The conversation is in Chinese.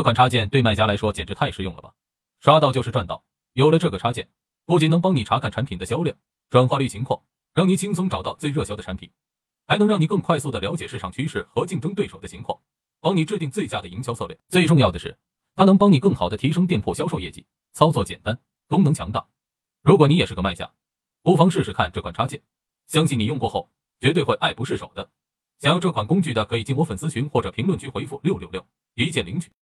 这款插件对卖家来说简直太实用了吧？刷到就是赚到有了这个插件不仅能帮你查看产品的销量转化率情况让你轻松找到最热销的产品还能让你更快速的了解市场趋势和竞争对手的情况帮你制定最佳的营销策略。最重要的是它能帮你更好的提升店铺销售业绩操作简单功能强大。如果你也是个卖家不妨试试看这款插件相信你用过后绝对会爱不释手的。想要这款工具的可以进我粉丝群或者评论区回复六六六一键领取。